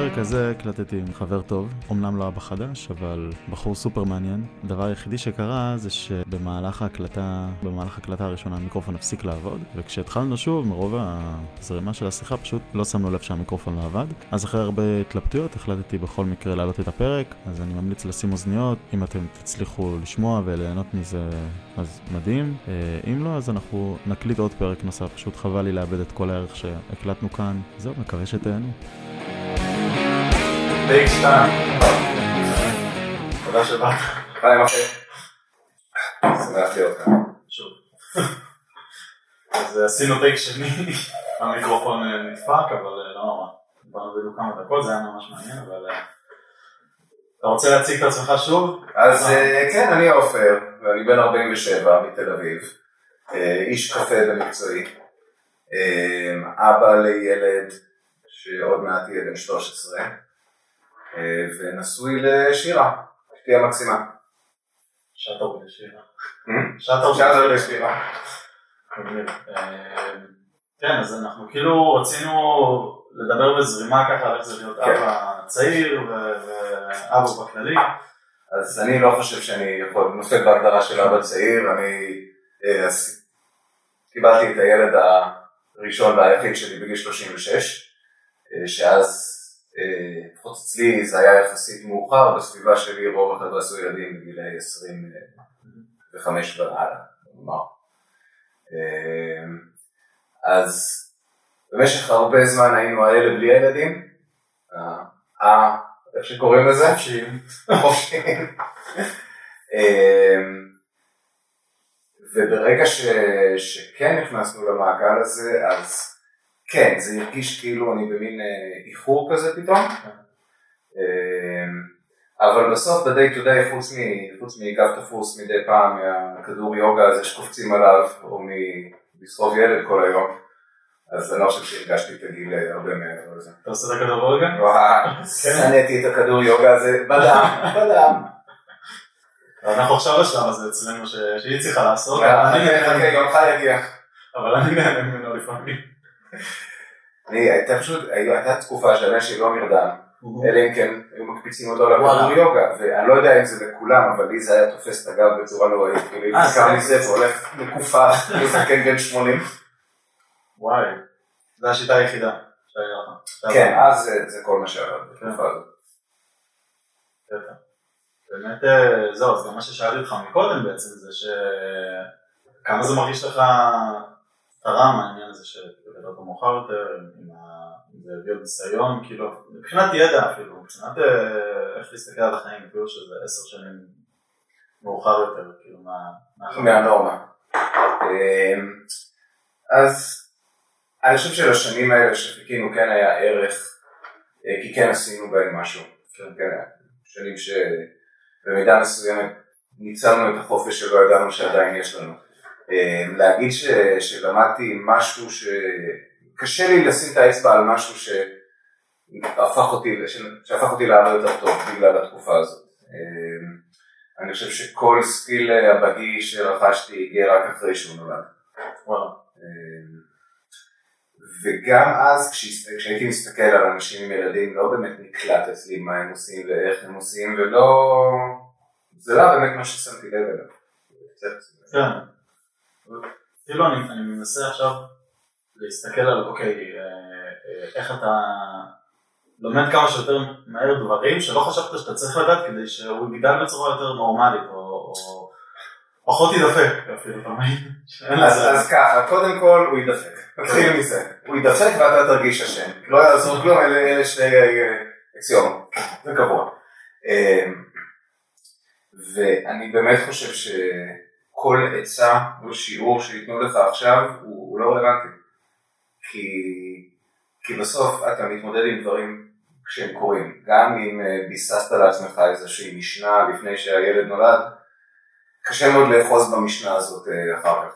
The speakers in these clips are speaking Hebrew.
הפרק הזה הקלטתי עם חבר טוב, אמנם לא אבא חדש, אבל בחור סופר מעניין. הדבר היחידי שקרה זה שבמהלך ההקלטה, במהלך ההקלטה הראשונה המיקרופון הפסיק לעבוד, וכשהתחלנו שוב, מרוב הזרימה של השיחה פשוט לא שמנו לב שהמיקרופון לא עבד. אז אחרי הרבה התלבטויות החלטתי בכל מקרה להעלות את הפרק, אז אני ממליץ לשים אוזניות, אם אתם תצליחו לשמוע וליהנות מזה אז מדהים. אה, אם לא, אז אנחנו נקליט עוד פרק נוסף, פשוט חבל לי לאבד את כל הערך שהקלטנו כאן. זהו, מקווה שתהנו. טייק שתיים. תודה שבאת. היי משה. שמח להיות כאן. שוב. אז עשינו טייק שני, המיקרופון נדפק, אבל לא נורא. באנו בדיוק כמה דקות, זה היה ממש מעניין, אבל... אתה רוצה להציג את עצמך שוב? אז כן, אני עופר, ואני בן 47 מתל אביב, איש קפה במקצועי, אבא לילד שעוד מעט יהיה בן 13, ונשוי לשירה, אשתי המקסימה. שטו לשירה. שטו לשירה. כן, אז אנחנו כאילו רצינו לדבר בזרימה ככה על איך זה להיות אבא צעיר ואבא בכללי. אז אני לא חושב שאני יכול, נופל בהגדרה של אבא צעיר, אני קיבלתי את הילד הראשון והיחיד שלי בגיל 36, שאז לפחות אצלי זה היה יחסית מאוחר, בסביבה שלי רוב החבר'ה עשו ילדים בגילי 25 והלאה, נאמר. אז במשך הרבה זמן היינו האלה בלי הילדים, אה, איך שקוראים לזה? חופשיים. חופשיים. וברגע ש... שכן נכנסנו למעגל הזה, אז כן, זה הרגיש כאילו אני במין איחור כזה פתאום. אבל בסוף ב-day to day, חוץ מגב תפוס מדי פעם מהכדור יוגה הזה שקופצים עליו, או מלסחוב ילד כל היום, אז אני לא חושב שהרגשתי את הגיל הרבה מעבר לזה. אתה עושה את הכדור יוגה? וואו, שנאתי את הכדור יוגה הזה בדם, בדם. אנחנו עכשיו בשלב הזה אצלנו שהיא צריכה לעשות. יומך יגיע. אבל אני נהנה ממנו לפעמים. הייתה פשוט, הייתה תקופה שהבן שלי לא נרדם, אלא אם כן היו מקפיצים אותו לכדור יוגה, ואני לא יודע אם זה לכולם, אבל לי זה היה תופס את הגב בצורה נוראית, כאילו היא נזכר מזה והולך מקופה, מזקן בן 80. וואי, זו השיטה היחידה שהיה לך. כן, אז זה כל מה שהיה בתקופה הזאת. באמת, זהו, אז גם מה ששאלתי אותך מקודם בעצם, זה שכמה זה מרגיש לך תרם העניין הזה שגדלת מאוחר יותר, אם זה עוד ניסיון, כאילו, מבחינת ידע אפילו, מבחינת איך להסתכל על החיים, כאילו שזה עשר שנים מאוחר יותר, כאילו, מהנורמה. אז אני חושב שלשנים האלה שחיכינו כן היה ערך, כי כן עשינו בהם משהו. כן, שנים שבמידה מסוימת ניצלנו את החופש שלא ידענו שעדיין יש לנו. להגיד ש, שלמדתי משהו שקשה לי לשים את האצבע על משהו שהפך אותי, שהפך אותי לעבוד יותר טוב בגלל התקופה הזאת. אני חושב שכל skill אבהי שרכשתי הגיע רק אחרי שהוא נולד. וואו. וגם אז כשהייתי מסתכל על אנשים עם ילדים לא באמת נקלט אצלי מה הם עושים ואיך הם עושים ולא, זה לא באמת מה ששמתי לב אליו. כן. כאילו אני מנסה עכשיו להסתכל על אוקיי, איך אתה לומד כמה שיותר מהר דברים שלא חשבת שאתה צריך לדעת כדי שהוא יגדל בצורה יותר נורמלית או פחות ידפק אפילו, אתה מבין? אז ככה, קודם כל הוא ידפק, נתחיל מזה, הוא ידפק ואתה תרגיש אשם, לא יעזור כלום, אלה שני אקסיומות, זה קבוע. ואני באמת חושב שכל עצה או שיעור שייתנו לך עכשיו הוא לא רלוונטי, כי בסוף אתה מתמודד עם דברים כשהם קורים, גם אם ביססת לעצמך איזושהי משנה לפני שהילד נולד, קשה מאוד לאחוז במשנה הזאת אחר כך.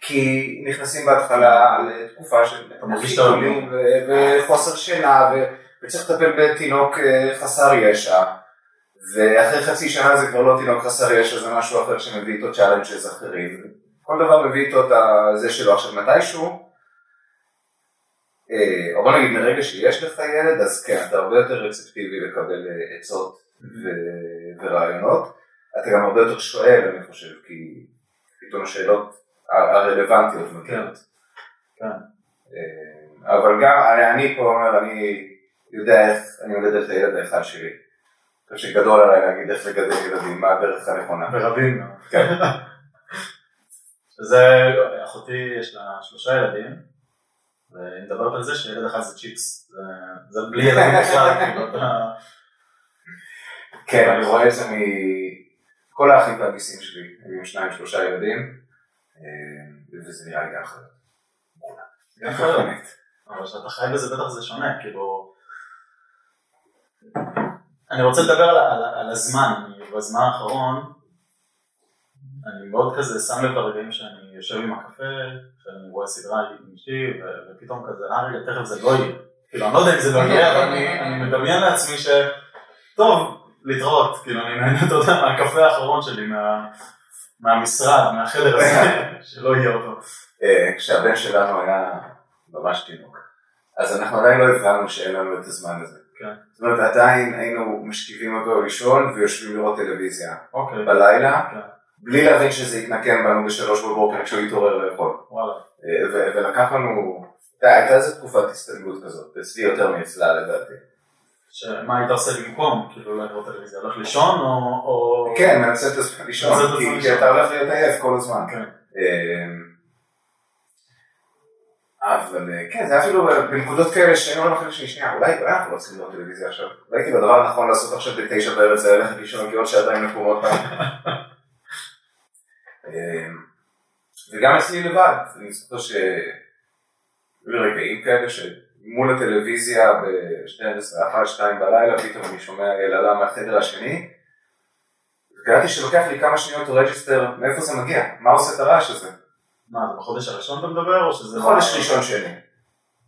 כי נכנסים בהתחלה לתקופה של חיתולים וחוסר שינה וצריך לטפל בתינוק חסר ישע. ואחרי חצי שנה זה כבר לא תינוק חסר ישע זה משהו אחר שמביא איתו צ'אלנג'ז אחרים כל דבר מביא איתו את זה שלו עכשיו מתישהו אה, או בוא נגיד מרגע שיש לך ילד, אז כן, אתה הרבה יותר רצפטיבי לקבל אה, עצות ו- ורעיונות. אתה גם הרבה יותר שואל, אני חושב, כי פתאום השאלות הרלוונטיות מגיעות. כן. אה, אבל גם, אני, אני פה אומר, אני יודע איך אני מגדל את הילד האחד שלי. אני חושב שגדול עליי להגיד איך לגדל ילדים, מה הדרך הנכונה. ברבים. כן. זה, אחותי יש לה שלושה ילדים, והיא מדברת על זה שילד אחד זה צ'יפס, זה, זה בלי ילדים בכלל, כאילו, אתה... כן, אני רואה את זה מכל האחים והגיסים שלי, הם עם שניים שלושה ילדים, אה, וזה נראה לי גם אחרת. אבל כשאתה חי בזה בטח זה שונה, כאילו... אני רוצה לדבר על, על, על הזמן, בזמן האחרון, אני מאוד כזה שם לב לרגעים שאני יושב עם הקפה, שאני רואה סדרה עם אשתי, ופתאום כזה, אה רגע, תכף זה לא יהיה. כאילו, אני לא יודע אם זה לא יהיה, אבל אני, מדמיין לעצמי ש... טוב, להתראות, כאילו, אני נהנה, אתה יודע, מהקפה האחרון שלי, מה, מהמשרד, מהחדר הזה, שלא יהיה אותו. אה, כשהבן שלנו היה ממש תינוק, אז אנחנו עדיין לא הבנו שאין לנו את הזמן הזה. כן. זאת אומרת, עדיין היינו משכיבים אותו לישון ויושבים לראות טלוויזיה אוקיי, בלילה, כן. בלי להבין שזה יתנקם בנו בשלוש בבוקר כשהוא יתעורר לאכול. אה, ולקח לנו, הייתה איזה תקופת הסתגלות כזאת, אצלי יותר מאצלה לדעתי. שמה היית עושה במקום, כאילו, לראות טלוויזיה, הולך לישון או... כן, מנצל את עצמך לישון, כי-. אתה הולך להיות עייף כל הזמן. כן. אמ, אבל אה, כן, זה היה אפילו בנקודות כאלה שהיינו אומרים אחרי שנייה, אולי אנחנו לא צריכים לראות טלוויזיה עכשיו. כאילו הדבר הנכון לעשות עכשיו בתשע בערב זה ללכת לישון כי עוד שעתיים נקום עוד פעם. אמ, וגם אצלי לבד, אני זוכר שהיו לי רגעים כאלה שמול הטלוויזיה ב-12, 1, 2 בלילה, פתאום אני שומע יללה מהחדר השני. וקרה לי שלוקח לי כמה שניות register, מאיפה זה מגיע? מה עושה את הרעש הזה? מה, זה בחודש הראשון אתה מדבר, או שזה... חודש ראשון שני.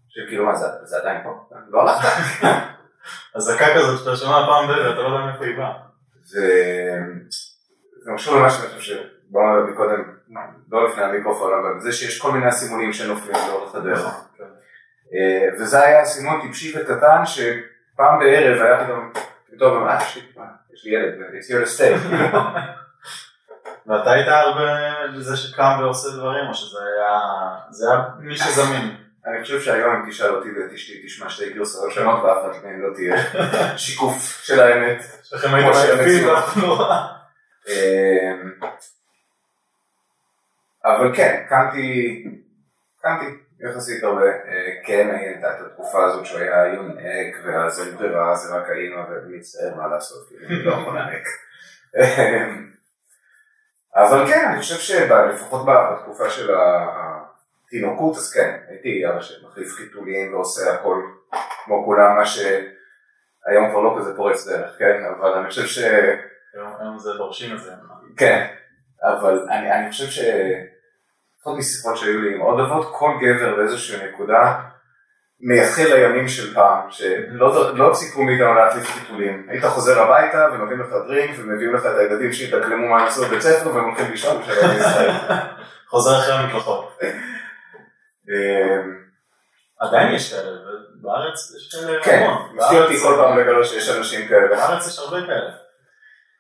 שכאילו מה זה, זה עדיין פה? לא הלכת? אזעקה כזאת שאתה שומע פעם ב... ואתה לא יודע מאיפה היא באה. זה משהו למה שאני חושב שדיברנו עליו מקודם, לא לפני המיקרופון, אבל זה שיש כל מיני אסימונים שנופלים לאורך הדרך. כן. אה, וזה היה אסימון טיפשי וקטן שפעם בערב היה פתאום, פתאום, אה, יש לי- לי ילד, it's to stay. ואתה היית הרבה בזה שקם ועושה דברים, או שזה היה... זה היה מי שזמין. אני חושב שהיום אם תשאל אותי ואת אשתי תשמע שתי גרסאות שונות ואף אחת מהן לא תהיה שיקוף של האמת. שלכם הייתם עייפים. ואף אחד אבל כן, קמתי, קמתי יחסית הרבה, אה, כן הייתה את התקופה הזאת שהוא היה יונק ואז אין ברירה זה רק האימא ומצטער מה לעשות, כאילו, אני לא יכול לנק. אבל כן, אני חושב שלפחות בתקופה של התינוקות, אז כן, הייתי אבא שמחליף חיתולים ועושה הכל כמו כולם, מה שהיום כבר לא כזה פורץ דרך, כן, אבל אני חושב ש... היום זה דורשים את זה. כן, אבל אני, אני חושב ש... לפחות משיחות שהיו לי עם עוד אבות, כל גבר באיזושהי נקודה מייחל לימים של פעם, שלא לא ציפו מאיתנו להחליף טיפולים. היית חוזר הביתה ונותנים לך דרינק ומביאים לך את הילדים שידקלמו מה הם עשו בבית ספר והם הולכים לישון בשלום בישראל. חוזר אחרי המקלחות. אמ, עדיין יש כאלה, בארץ יש כאלה כן. מפתיע אותי כל פעם לגלות שיש אנשים כאלה, בארץ יש הרבה כאלה.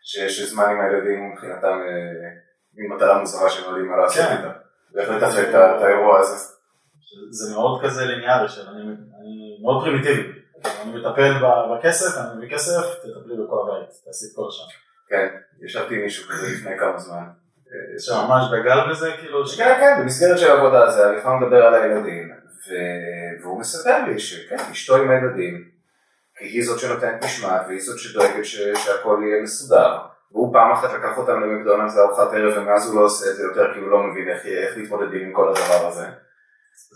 שיש זמן עם הילדים מבחינתם מין מטרה מוזרה שהם לא יודעים מה לעשות כן. איתה. בהחלט לתת את האירוע הזה. זה מאוד כזה ליניארי של אני, אני מאוד פרימיטיבי. אני מטפל בכסף, אני מביא כסף, תטפלי בכל הבית, תעשי את כל השאר. כן, ישבתי עם מישהו כזה לפני כמה זמן. אה, שממש בגל בזה, כאילו, כן, כן, במסגרת של עבודה זה, יכולנו לדבר על הילדים, והוא מספר לי שכן, אשתו עם הילדים, כי היא זאת שנותנת משמעת, והיא זאת שדואגת שהכל יהיה מסודר. והוא פעם אחת לקח אותם למקדונלדס לארוחת ערב, ומאז הוא לא עושה את זה יותר, כי הוא לא מבין איך, איך להתמודדים עם כל הדבר הזה.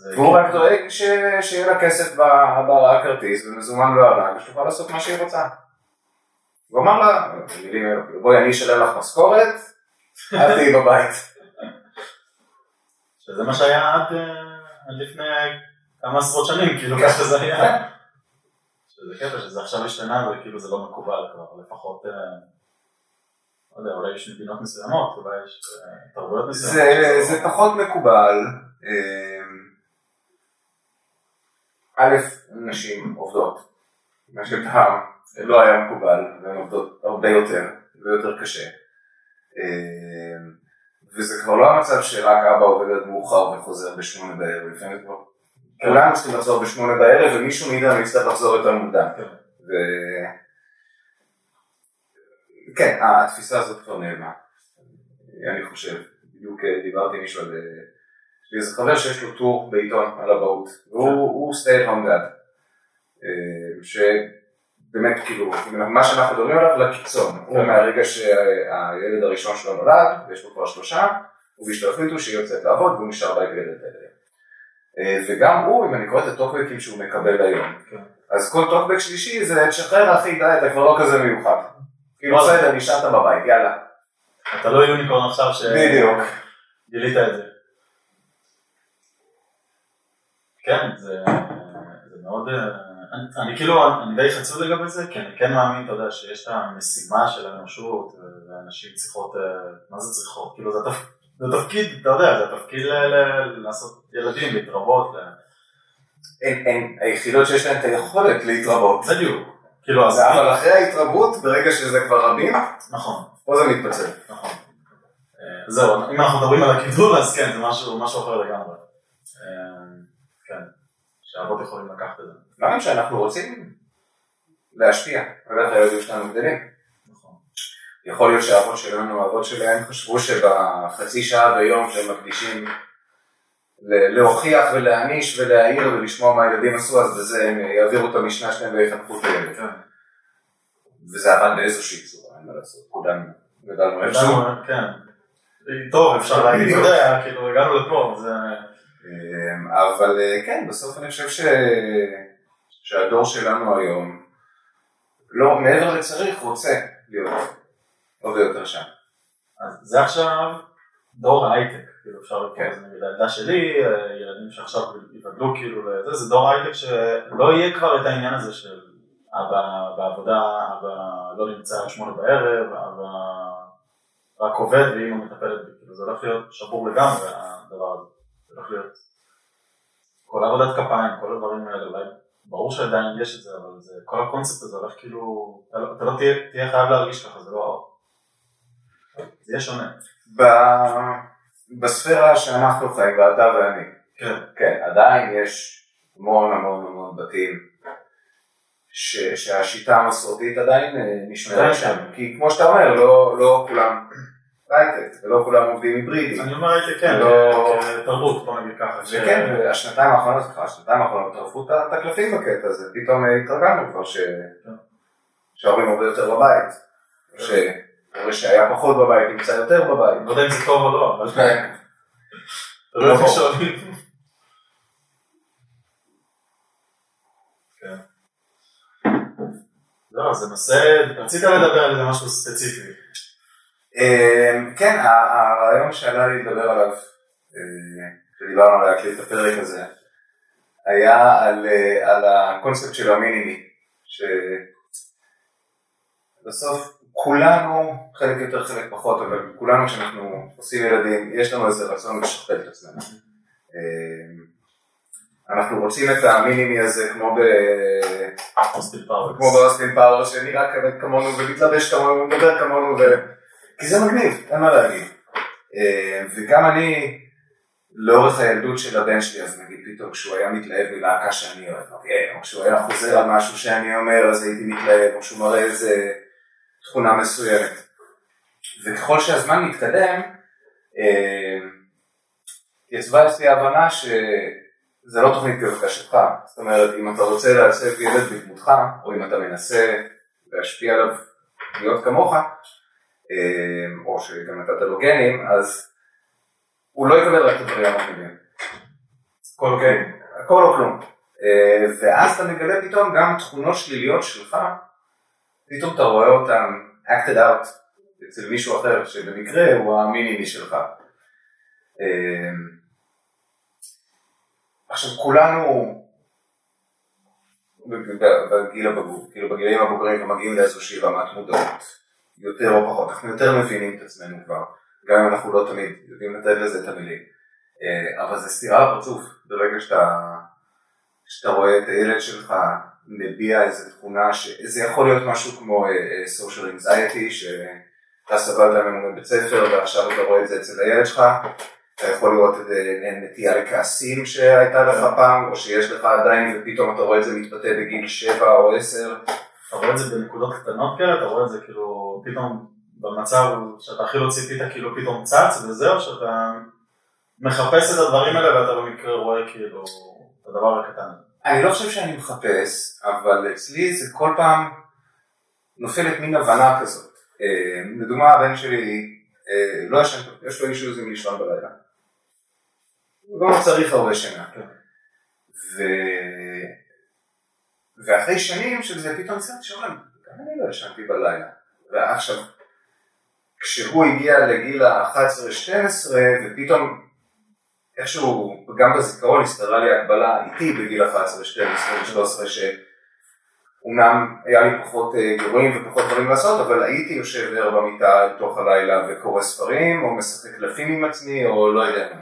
זה- והוא רק דואג ש- שיהיה לה כסף ב- בכרטיס, ומזומן לא עלה, ושתוכל לעשות מה שהיא רוצה. הוא אמר לה, האלו, בואי אני אשלם לך משכורת, את תהיי בבית. שזה מה שהיה עד אה, עד לפני כמה עשרות שנים, כאילו ככה זה היה. שזה קטע שזה עכשיו השתנה וכאילו זה לא מקובל כבר, לפחות, אה, לא יודע, אולי יש מדינות מסוימות, אולי יש אה, תרבויות מסוימות. זה, פחות מקובל. אמ, א', נשים עובדות, מה שפעם לא היה מקובל, והן עובדות הרבה יותר, ויותר קשה. אה, וזה כבר לא המצב שרק אבא עובד עד מאוחר וחוזר בשמונה בערב, לפעמים כבר כולנו צריכים לחזור בשמונה בערב ומישהו מאיתנו יצטרך לחזור יותר מוקדם. כן, התפיסה הזאת כבר נעלמה, אני חושב. בדיוק אה, דיברתי עם מישהו על... אה, יש לי איזה חבר שיש לו טור בעיתון על אבהות, והוא stay at home dad. שבאמת כאילו, מה שאנחנו מדברים עליו לקיצון, הוא כן. מהרגע שהילד הראשון שלו נולד, ויש לו כבר שלושה, הוא ואשתו החליטו שהיא יוצאת לעבוד והוא נשאר בית לילד. אה, וגם הוא, אם אני קורא את הטוקבקים שהוא מקבל היום, כן. אז כל טוקבק שלישי זה תשחרר אחי, די, אתה כבר לא כזה מיוחד. כאילו בסדר, נשארת בבית, יאללה. אתה לא יוניקורן עכשיו ש... בדיוק. גילית את זה. כן, זה מאוד... אה, אני כאילו, אני די חצוי לגבי זה, כי אני כן מאמין, אתה יודע, שיש את המשימה של האנושות, ואנשים צריכות, אה, מה זה צריכות? כאילו זה תפקיד, אתה יודע, זה תפקיד לעשות ילדים, להתרבות. הם היחידות שיש להן את היכולת להתרבות. בדיוק. כאילו, אז... אבל אחרי ההתרבות, ברגע שזה כבר רבים, נכון. פה זה מתפצל. נכון. אה, זהו, אם אנחנו מדברים על הקידום, אז כן, זה משהו אחר לגמרי. אה, כן. שהאבות יכולים לקחת את זה. דברים שאנחנו רוצים להשפיע, ובטח הילדים שלנו גדלים. נכון. יכול להיות שהאבות שלנו, האבות שלהם חשבו שבחצי שעה ביום שהם מקדישים להוכיח ולהעניש ולהעיר ולשמוע מה הילדים עשו, אז בזה הם יעבירו את המשנה שלהם ויחנכו את הילד. כן. וזה עבד באיזושהי צורה, אין מה לעשות, כולנו גדלנו איכשהו. כן. טוב, אפשר להגיד, אתה יודע, כאילו הגענו לפה, זה... אמ, אבל אה, כן, בסוף אני חושב ש... שהדור שלנו היום, לא, מעבר לצריך, רוצה להיות הרבה יותר שם. אז זה עכשיו דור ההייטק, כאילו אפשר לקרוא כן. לזה נגיד הילדה שלי, אה, ילדים שעכשיו ייוולדו כאילו לזה, זה דור הייטק שלא יהיה כבר את העניין הזה של אבא בעבודה, אבא לא נמצא שמונה בערב, אבא רק עובד ואימא מטפלת בי, כאילו זה הולך להיות שבור לגמרי הדבר הזה. הולך להיות כל עבודת כפיים, כל הדברים האלה, אולי ברור שעדיין יש את זה, אבל זה, כל הקונספט הזה הולך כאילו, אתה, לא, אתה לא תהיה, תהיה חייב להרגיש ככה, זה לא... זה יהיה שונה. ב... בספירה שאנחנו חיים, ואתה ואני, כן. כן, עדיין יש המון המון המון בתים ש... שהשיטה המסורתית עדיין אה, נשמרה שם, כי כמו שאתה אומר, לא, לא כולם בהייטק, ולא כולם עובדים היברידים. אני אומר הייטק כן, לא- תרבות, בוא נגיד ככה. וכן, והשנתיים האחרונות, השנתיים האחרונות טרפו את הקלפים בקטע הזה, פתאום התרגלנו כבר שההורים הרבה יותר בבית. שהורה שהיה פחות בבית נמצא יותר בבית. לא יודע אם זה טוב או לא, אבל... כן. לא יודע שואלים. כן. לא, זה נושא, רצית לדבר על איזה משהו ספציפי. אמ, כן, הרעיון שעלה לי לדבר עליו, אה, כשדיברנו על להקליט את הפרק הזה, היה על, אה, על הקונספט של המינימי, שבסוף כולנו, חלק יותר חלק פחות, אבל כולנו כשאנחנו עושים ילדים, יש לנו איזה רצון לשכפל את עצמנו. אמ, אנחנו רוצים את המינימי הזה כמו ב... כמו באוסטין פאוור שנראה כמונו ומתלבש כמונו ומדבר כמונו ו... כי זה מגניב, אין מה להגיד. אה, וגם אני, לאורך הילדות של הבן שלי, אז נגיד פתאום כשהוא היה מתלהב מלהקה שאני אוהב, או כשהוא היה חוזר על משהו שאני אומר, אז הייתי מתלהב, או שהוא מראה איזה תכונה מסוימת. וככל שהזמן מתקדם, אה, יצבה אצלי ההבנה שזה לא תוכנית כבקשתך. זאת אומרת, אם אתה רוצה לעצב ילד בדמותך, או אם אתה מנסה להשפיע עליו להיות כמוך, אמ, או שגם נתת לו גנים, אז הוא לא יקבל רק את הדברים המגניבים. הכל אוקיי? הכל או כלום. אה, ואז אתה מגלה פתאום גם תכונות שליליות שלך, פתאום אתה רואה אותן acted out אצל מישהו אחר, שבמקרה הוא המינימי שלך. אמ, עכשיו כולנו בגיל הבגור, כאילו בגילים הבוגרים ומגיעים לאיזושהי רמת מודעות. יותר או פחות, אנחנו יותר מבינים את עצמנו כבר, גם אם אנחנו לא תמיד יודעים לתת לזה את המילים. אה, אבל זה סתירה בפרצוף, ברגע שאתה כשאתה רואה את הילד שלך מביע איזה תכונה, שזה יכול להיות משהו כמו אה, אה, social anxiety, שאתה סבלת ממנו בבית ספר ועכשיו אתה רואה את זה אצל הילד שלך, אתה יכול לראות את נטייה לכעסים שהייתה לך פעם, או שיש לך עדיין ופתאום אתה רואה את זה מתבטא בגיל 7 או 10. אתה רואה את זה בנקודות קטנות כאלה, אתה רואה את זה כאילו פתאום במצב שאתה הכי לא ציפית כאילו פתאום צץ וזהו, שאתה מחפש את הדברים האלה ואתה במקרה רואה כאילו הדבר הקטן. אני לא חושב שאני מחפש, אבל אצלי זה כל פעם נופלת מין הבנה כזאת. אה, לדוגמה הבן שלי אה, לא ישן יש לו אישוז עם לישון בלילה. הוא לא צריך הרבה שינה. ו... ואחרי שנים של זה פתאום קצת שאומרים, גם אני לא ישנתי בלילה. ועכשיו, כשהוא הגיע לגיל ה-11-12 ופתאום איכשהו גם בזיכרון הסתדרה לי הקבלה איתי בגיל 11, 12 13 שאומנם היה לי פחות אה, גירויים ופחות דברים לעשות אבל הייתי יושב ער במיטה לתוך הלילה וקורא ספרים או משחק קלפים עם עצמי או לא יודע מה.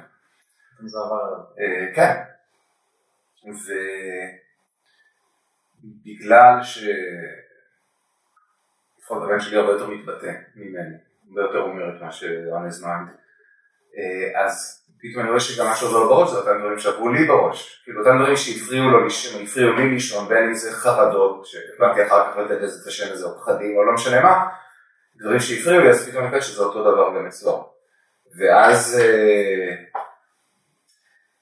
זה עבר עליו. אה, כן. ובגלל ש... לפחות הבן שלי הרבה יותר מתבטא ממני, הרבה יותר אומר את מה ב mind. אה, אז פתאום אני רואה שגם מה שעובר בראש זה אותם דברים שעברו לי בראש, כאילו אותם דברים שהפריעו לו לישון, הפריעו לי לישון, בין אם זה חרדות, שהבנתי אחר כך לתת לזה את השם הזה, או פחדים, או לא משנה מה, דברים שהפריעו לי, אז פתאום אני חושב שזה אותו דבר גם אצלו. ואז, אה,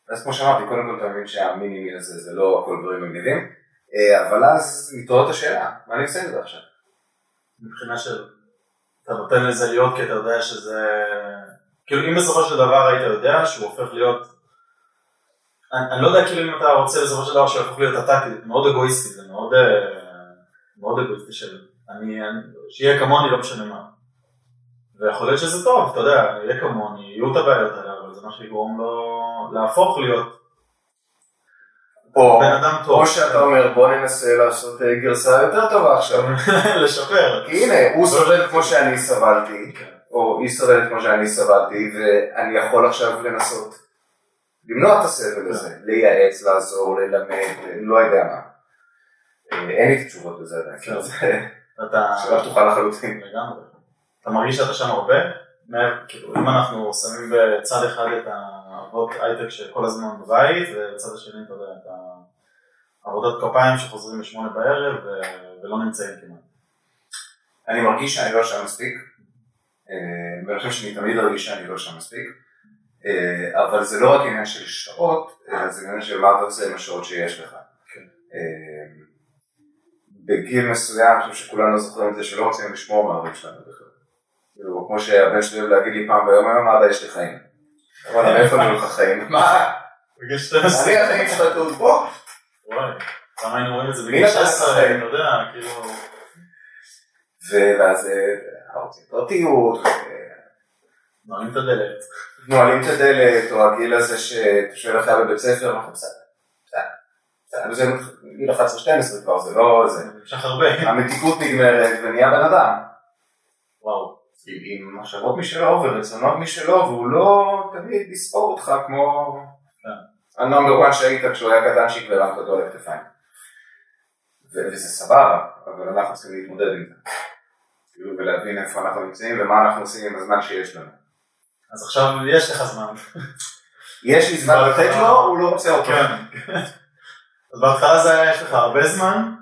אז כמו שאמרתי, קודם כל אתה מבין שהמינימי הזה זה לא הכל דברים מגניבים, אה, אבל אז מתעוררת השאלה, מה אני עושה עם זה עכשיו? מבחינה של, אתה נותן לזה להיות כי אתה יודע שזה כאילו אם בסופו של דבר היית יודע שהוא הופך להיות, אני, אני לא יודע כאילו אם אתה רוצה בסופו של דבר שהוא יהפוך להיות אתה, כי זה מאוד אגואיסטי, זה מאוד, אה, מאוד אגואיסטי של אני, אני, שיהיה כמוני לא משנה מה. ויכול להיות שזה טוב, אתה יודע, יהיה כמוני, יהיו את הבעיות האלה, אבל זה מה שיגרום לו להפוך להיות או, בן אדם טוב. או שאתה אומר בוא ננסה לעשות אה, גרסה יותר טובה עכשיו. לשפר. כי הנה, הוא סובל כמו שאני סבלתי. כן. או היא סובלת כמו שאני סבלתי, ואני יכול עכשיו לנסות למנוע את הסבל הזה, לייעץ, לעזור, ללמד, לא יודע מה. אה, אין לי תשובות לזה עדיין, כאילו זה שאלה פתוחה לחלוטין. לגמרי. אתה מרגיש שאתה שם הרבה? כאילו אם אנחנו שמים בצד אחד את האבות הייטק שכל הזמן בבית, ובצד השני אתה יודע את העבודת כפיים שחוזרים בשמונה בערב ולא נמצאים כמעט. אני מרגיש שאני לא שם מספיק. אה, ואני חושב שאני תמיד ארגיש שאני לא שם מספיק, אה, אבל זה לא רק עניין של שעות, אלא זה עניין של מה אתה עושה עם השעות שיש לך. כן. אה, בגיל מסוים, אני חושב שכולנו זוכרים את זה שלא רוצים לשמור מההורים שלנו בכלל. כאילו, כמו שהבן שלי אוהב להגיד לי פעם ביום היום, אבא יש לי חיים. אבל מאיפה אני לך חיים? מה? בגיל 12. אני החיים שלך טוב פה. וואי, למה היינו רואים את זה בגיל 16, אתה יודע, כאילו... ואז רוצים פרטיות. נועלים את הדלת. נועלים את הדלת, או הגיל הזה שאתה שואל אחרי בבית ספר, אנחנו בסדר. בסדר. זה גיל 11-12 כבר, זה לא זה. נמשך הרבה. המתיקות נגמרת ונהיה בן אדם. וואו. עם מחשבות משלו ורצונות משלו, והוא לא תמיד יספור אותך כמו... ה number 1 שהיית כשהוא היה קטנצ'יק והרמת אותו על הכתפיים. וזה סבבה, אבל אנחנו צריכים להתמודד עם זה. כאילו, ולהבין איפה אנחנו נמצאים ומה אנחנו עושים עם הזמן שיש לנו. אז עכשיו יש לך זמן. יש לי זמן לתת לו, הוא לא רוצה אותו. כן. אז בהתחלה זה היה יש לך הרבה זמן,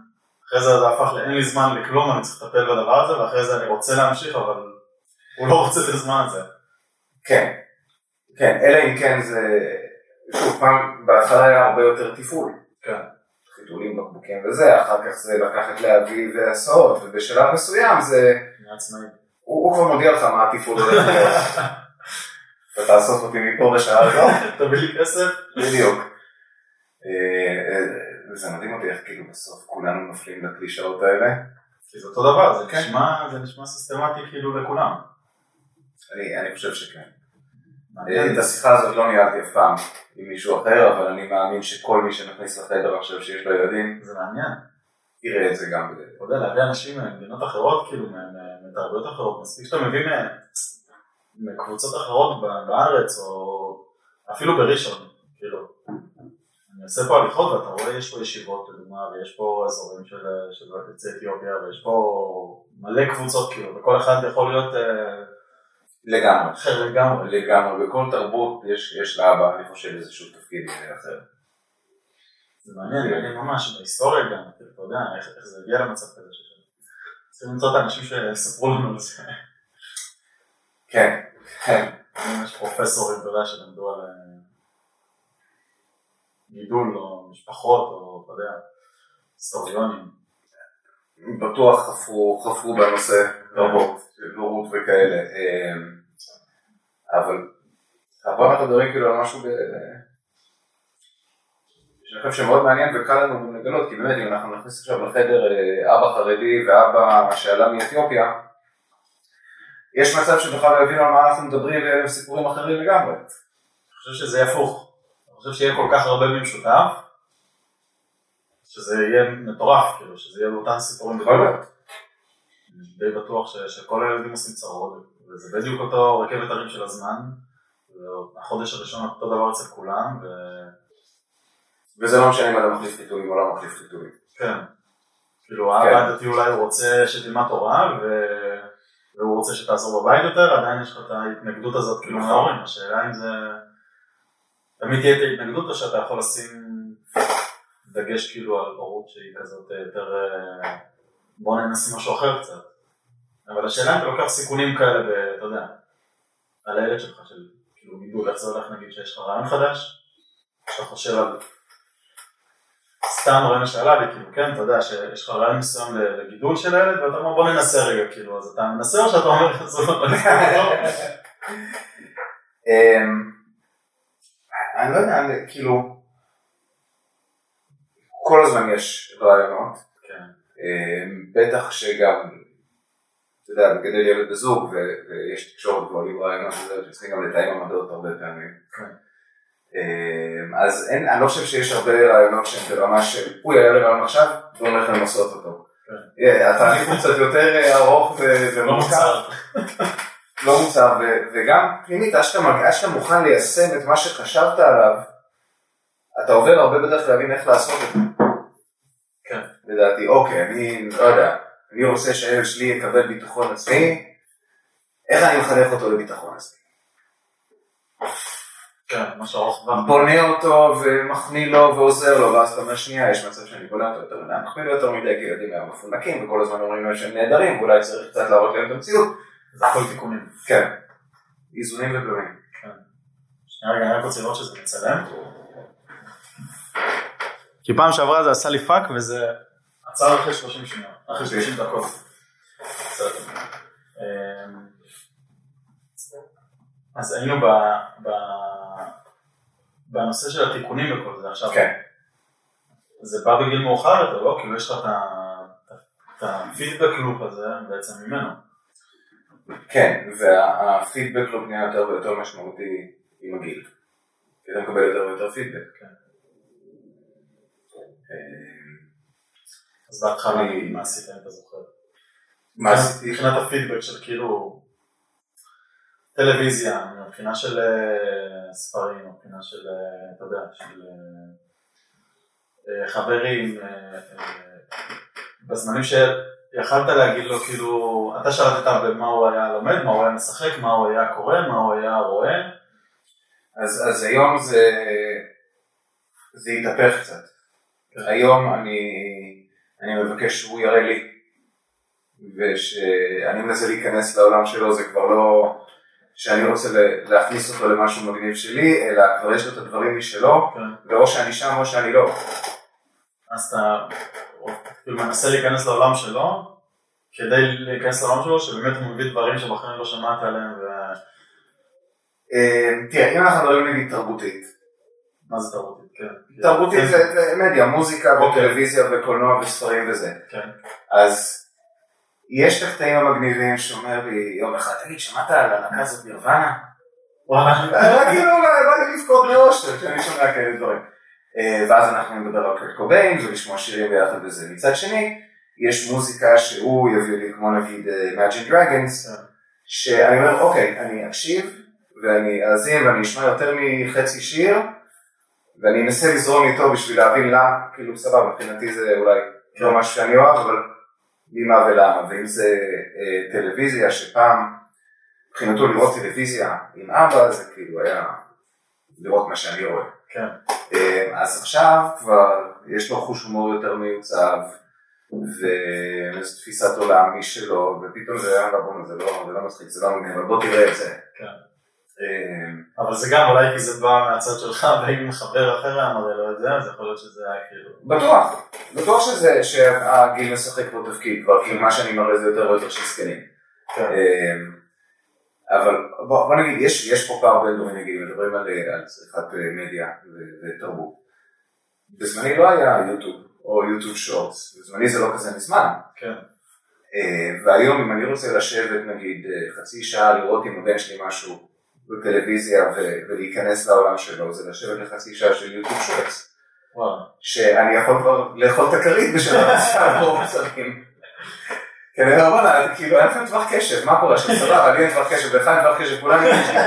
אחרי זה זה הפך לאין לי זמן לכלום, אני צריך לטפל בדבר הזה, ואחרי זה אני רוצה להמשיך, אבל הוא לא רוצה את הזמן הזה. כן, כן, אלא אם כן זה, שוב פעם, בהתחלה היה הרבה יותר תפעול. כן. בקבוקים וזה, אחר כך זה לקחת להביא והסעות, ובשלב מסוים זה... הוא כבר מודיע לך מה התפעול הולך להיות. אתה תאסוף אותי מפה בשעה הזו. תביא לי כסף. בדיוק. אה, אה, זה מדהים אותי איך כאילו בסוף כולנו נופלים לקלישאות האלה. כי זה אותו דבר, זה כן. נשמע סיסטמטי כאילו לכולם. אני חושב שכן. את השיחה הזאת לא ניהלתי אף פעם עם מישהו אחר, אבל אני מאמין שכל מי שנכניס לחדר עכשיו שיש לו ילדים, זה מעניין. יראה את זה גם בזה. אתה יודע, להביא אנשים ממדינות אחרות, כאילו, מתרבויות אחרות, מספיק שאתה מביא מקבוצות אחרות בארץ, או אפילו בראשון, כאילו. אני עושה פה הליכות ואתה רואה יש פה ישיבות לדוגמה ויש פה אזורים של יוצאי אתיופיה ויש פה מלא קבוצות כאילו וכל אחד יכול להיות אה, לגמרי. אחר לגמרי. לגמרי, בכל תרבות יש, יש לאבא, אני חושב, איזשהו תפקיד אחר. זה מעניין, מעניין ממש, בהיסטוריה גם, אתה יודע, איך איך זה הגיע למצב כזה ששם. צריכים למצוא את האנשים שיספרו לנו על זה. כן, כן. יש פרופסורים, אתה יודע, שלמדו על אה, גידול או משפחות או, אתה יודע, היסטוריונים. בטוח חפרו, חפרו בנושא רבות, של הורות וכאלה. אמ, אבל הפעם אנחנו מדברים כאילו על משהו ב... שאני חושב שמאוד מעניין וקל לנו לגלות, כי באמת אם אנחנו נכניס עכשיו לחדר אה, אבא חרדי ואבא שעלה מאתיופיה, יש מצב שבכלל לא יבינו על מה אנחנו מדברים ואלה סיפורים אחרים לגמרי. אני חושב שזה יהיה הפוך. אני חושב שיהיה כל כך הרבה במשותף, שזה יהיה מטורף, כאילו, שזה יהיה באותן סיפורים. אני די בטוח ש- שכל הילדים עושים צרות, וזה בדיוק אותו רכבת הרים של הזמן. והחודש הראשון אותו דבר אצל כולם, וכן. וזה לא משנה אם אתה מחליף חיתולים או לא מחליף חיתולים. כאילו כן. האבא הדתי אולי הוא רוצה שתלמד תורה, ו... והוא רוצה שתעזור בבית יותר, עדיין יש לך את ההתנגדות הזאת כאילו נכון. מההורים, השאלה אם זה... תמיד תהיה את ההתנגדות או שאתה יכול לשים דגש כאילו על הורות שהיא כזאת אה, יותר... אה, בוא ננסה משהו אחר קצת. אבל השאלה אם אתה לוקח סיכונים כאלה, אתה יודע, על הילד שלך, של כאילו גידול, איך זה הולך נגיד שיש לך רעיון חדש, שאתה חושב על... סתם רעיון שעלה לי, כאילו, כן, אתה יודע, שיש לך רעיון מסוים לגידול של הילד, ואתה אומר בוא ננסה רגע, כאילו, אז אתה מנסה או שאתה אומר, "זה לא טוב"? אמ, אני לא יודע, כאילו, כל הזמן יש רעיונות, כן, אמ, בטח שגם, אתה יודע, מגדל ילד בזוג ו- ויש תקשורת ועולים רעיונות וזה, שצריכים גם לתאם עמדות הרבה פעמים. כן. אמ, אז אין, אני לא חושב שיש הרבה רעיונות שהם ברמה של, אוי, היה לי רעיון עכשיו, בואו נלך למסות אותו. כן. התהליך הוא קצת יותר אה, ארוך לא ומורכב. מוצר. לא מוצר, ו- וגם פנימית, עד שאתה מוכן ליישם את מה שחשבת עליו, אתה עובר הרבה בדרך להבין איך לעשות את זה. כן. לדעתי, אוקיי, אני לא יודע, אני רוצה שהילד שלי יקבל ביטחון עצמי, איך אני מחנך אותו לביטחון עצמי? כן, משהו ארוך טווח. בונה אותו ומחמיא לו ועוזר לו, ואז אתה אומר שנייה, יש מצב שאני בונה אותו יותר מדי, מחמיא לו יותר מדי, כי ילדים היום מפונקים, וכל הזמן אומרים להם שהם נהדרים, ואולי צריך קצת להראות להם את המציאות. זה הכל תיקונים. כן, איזונים ובלמים. שנייה רגע, אני רק רוצה לראות שזה מצלם. כי פעם שעברה זה עשה לי fuck וזה עצר אחרי 30 שניות, אחרי 30 דקות. בסדר. אמ, אז היינו ב, ב, בנושא של התיקונים וכל זה עכשיו. כן. זה בא בגיל מאוחר יותר, לא? כאילו יש לך את הפידבק לופ הזה בעצם ממנו. כן, והפידבק לא נהיה יותר ויותר משמעותי עם הגיל. כי אתה מקבל יותר ויותר פידבק. כן. אז בהתחלה מה עשית אם אתה זוכר? מה עשיתי? מבחינת הפידבק של כאילו טלוויזיה, מבחינה של אה, ספרים, מבחינה של, אה, אתה יודע, של אה, חברים, בזמנים שיכלת להגיד לו, כאילו, אתה שלטת במה הוא היה לומד, מה הוא היה משחק, מה הוא היה קורא, מה הוא היה רואה, אז, אז היום זה, זה התהפך קצת. כן. היום אני, אני מבקש שהוא יראה לי, ושאני מנסה להיכנס לעולם שלו, זה כבר לא שאני רוצה להכניס אותו למשהו מגניב שלי, אלא כבר יש לו את הדברים משלו, כן. ואו שאני שם או שאני לא. אז אתה כאילו מנסה להיכנס לעולם שלו, כדי להיכנס לעולם שלו, שבאמת הוא מביא דברים שבחיים לא שמעת עליהם, ומה אה, תראה, אם אנחנו מדברים נגיד תרבותית, זה תרבותית, כן. תרבותית כן, זה מדיה, מוזיקה אוקיי. וטלוויזיה וקולנוע וספרים וזה. כן. אז יש את הקטעים המגניבים שאומר לי יום אחד, תגיד, שמעת על הלהקה הזאת נירוונה? וואלה. אה, כאילו, בא לי לבכות מאושר כשאני שומע כאלה דברים. אה, ואז אנחנו נדבר על קרט קוביין ולשמוע שירים ביחד וזה. מצד שני, יש מוזיקה שהוא יביא לי, כמו נגיד אה, Imagine Dragons, כן. שאני אומר, אוקיי, אני אקשיב ואני אאזין ואני אשמע יותר מחצי שיר, ואני אנסה לזרום איתו בשביל להבין למה, כאילו סבבה, מבחינתי זה אולי לא משהו שאני אוהב, אבל ממה ולמה, ואם זה אה, טלוויזיה שפעם מבחינתו לראות טלוויזיה עם אבא זה כאילו היה לראות מה שאני רואה. כן. אה, אז עכשיו כבר יש לו חוש הומור יותר מיוצב, ואיזו תפיסת עולם משלו, ופתאום זה היה, בוא'נה זה לא זה לא מצחיק, זה לא מגניב, אבל בוא תראה את זה. כן. אה, אבל זה גם אולי כי זה בא מהצד שלך, ואם חבר אחר היה מראה לו את זה, אז יכול להיות שזה היה כאילו... בטוח, בטוח שזה, שהגיל משחק פה תפקיד, כבר כאילו מה שאני מראה זה יותר ויותר של זקנים. כן. אה, אבל בוא, בוא נגיד, יש, יש פה פער בין דברים נגיד, מדברים על, על צריכת אה, מדיה ותרבות. בזמני לא היה יוטיוב או יוטיוב שורטס, בזמני זה לא כזה מזמן. כן. אה, והיום אם אני רוצה לשבת נגיד אה, חצי שעה לראות עם הבן שלי משהו בטלוויזיה ו- ולהיכנס לעולם שלו, זה לשבת לחצי שעה של יוטיוב. וואלה. שאני יכול כבר לאכול את הכרית בשביל המצב ברוב מצבים. כי אני אומר, וואלה, כאילו, אין לכם טווח קשב, מה קורה שם, סבבה, לי אין טווח קשב, לך אין טווח קשב, כולם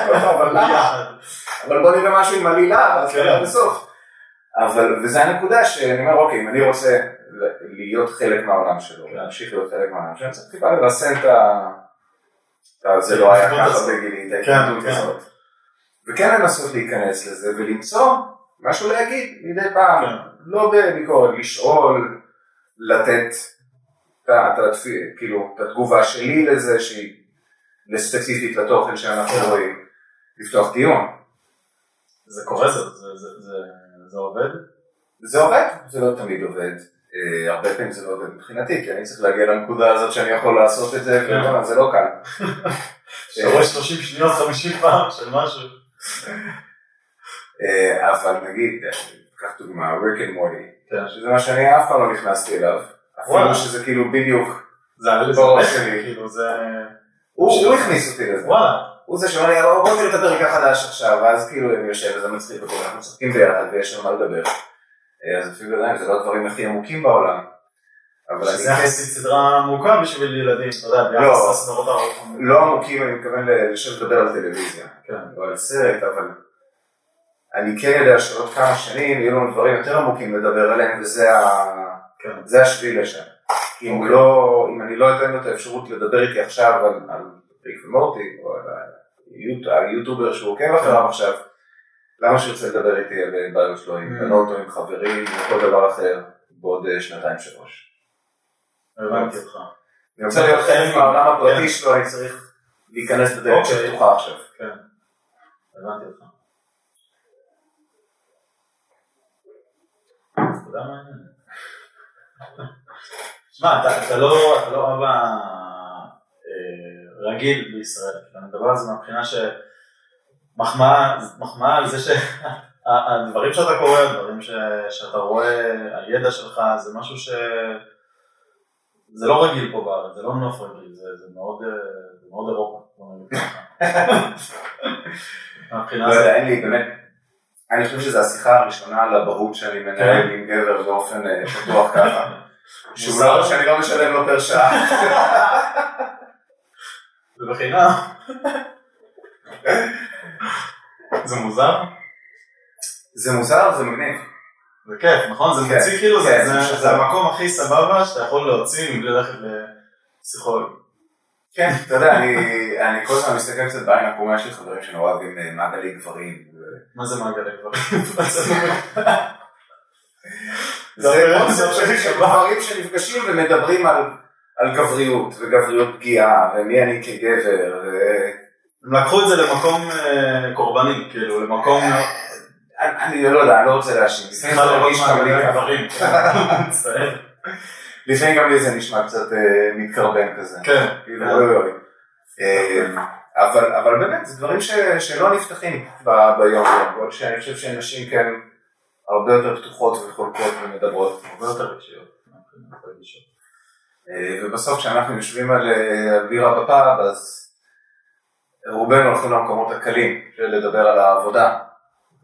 טוב, אבל למה? אבל בוא נראה משהו עם עלילה, אז כן. נראה בסוף. אבל, וזו הנקודה שאני אומר, אוקיי, אם אני רוצה להיות חלק מהעולם שלו, כן. להמשיך להיות חלק מהעולם שלו, אני צריך טיפה לרסן את ה... את ה- זה לא היה ככה. בגילי, את כן, ההתנגדות כן. הזאת. וכן לנסות להיכנס לזה ולמצוא משהו להגיד מדי פעם, כן. לא בביקורת, לשאול, לתת את כאילו, את התגובה שלי לזה, שהיא ספציפית לתוכן שאנחנו. רואים, לפתוח דיון. זה קורה, זה עובד? זה עובד, זה לא תמיד עובד. אה, הרבה פעמים זה לא עובד מבחינתי, כי אני צריך להגיע לנקודה הזאת שאני יכול לעשות את זה, כן. ובואנה, זה לא קל. שאתה רואה 30 שניות, 50 פעם של משהו. אה, אבל נגיד, אה, קח דוגמה, Rick and Morty, כן. שזה מה שאני אף פעם לא נכנסתי אליו. אפילו שזה כאילו בדיוק, זה בראש בטח שלי. כאילו זה... הוא הכניס אותי לזה. הוא זה שאומר לי, "בוא בוא תראה את הפרק החדש עכשיו, ואז כאילו אני יושב וזה מצחיק אותי, אנחנו משחקים ביחד ויש לנו מה לדבר. אה, אז אפילו עדיין, זה לא הדברים הכי עמוקים בעולם. אבל אני שזה כן, יחסית סדרה עמוקה בשביל ילדים, אתה יודע, ביחס לא. לסדרות הארוכות. לא עמוקים, אני מתכוון לשבת לדבר על טלוויזיה. כן. או על סרט, אבל אני כן יודע שעוד כמה שנים יהיו לנו דברים יותר עמוקים לדבר עליהם, וזה ה... כן. זה השביל לשם. כי אם, אוקיי. לא, אם אני לא אתן לו את האפשרות לדבר איתי עכשיו על, על ריק ומורטי, או על היוט- היוטובר שהוא עוקב אחריו עכשיו, למה שהוא רוצה לדבר איתי על בעיות שלו עם Mm. בנות או עם חברים או כל דבר אחר בעוד אה, שנתיים שלוש. הבנתי אותך. אני רוצה להיות חלק מהעולם כן. הפרטי שלו, אני צריך להיכנס בדלת אוקיי. שפתוחה עכשיו. כן. הבנתי אותך. שמע, אתה- אתה לא אתה לא אבא אה, רגיל בישראל, אני מדבר על זה מהבחינה שמחמאה מחמאה על זה שהדברים שאתה קורא, הדברים ש- שאתה רואה, הידע שלך, זה משהו ש... זה לא רגיל פה בארץ, זה לא נוף רגיל, זה זה מאוד אה, זה מאוד אירופה, בוא נגיד ככה. מהבחינה לא. יודע, אין לי, באמת, אני חושב שזו השיחה הראשונה על אבהות שאני מנהל כן. עם גבר באופן אה, פתוח ככה. מוזר. לא, שאני לא משלם לו פר שעה. זה בחינם. זה מוזר? זה מוזר, זה מגניב. זה כיף, נכון? זה כן, מוציא כאילו, זה- כן. המקום הכי סבבה שאתה יכול להוציא מבלי ללכת לפסיכולוג. כן, אתה יודע, אני- כל הזמן מסתכל קצת בעין עקומה, יש לי חברים שנורא אוהבים אה, מעגלי גברים. מה זה מעגלי גברים? זה קונספט של. גברים שנפגשים ומדברים על- על גבריות וגבריות פגיעה ומי אני כגבר. לקחו את זה למקום אה, קורבני, כאילו, למקום... אני אני לא יודע, אני לא רוצה להאשים. לפעמים סליחה זה לראות מרגיש גם לי ככה. גברים. כן. לפעמים גם לי זה נשמע קצת אה, מתקרבן כזה. כן. כאילו, אוי אוי. אה, אבל, אבל באמת, זה דברים ש, שלא נפתחים ב- ביום יום, בעוד שאני חושב שנשים כן הרבה יותר פתוחות וחולקות ומדברות. הרבה יותר רגשיות. אה, ובסוף כשאנחנו יושבים על, אה, על בירה בפאב, אז רובנו הולכים למקומות הקלים, של לדבר על העבודה.